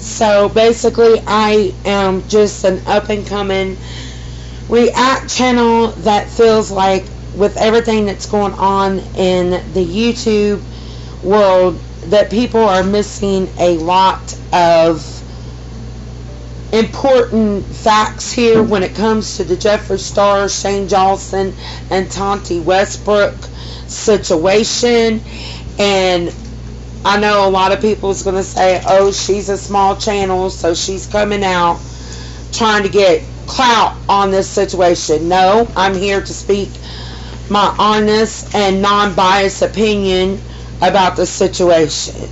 So basically, I am just an up and coming react channel that feels like with everything that's going on in the YouTube world that people are missing a lot of important facts here when it comes to the Jeffree Star, Shane Dawson, and Tati Westbrook situation. And I know a lot of people is going to say, oh, she's a small channel, so she's coming out trying to get clout on this situation. No, I'm here to speak my honest and non-biased opinion about the situation.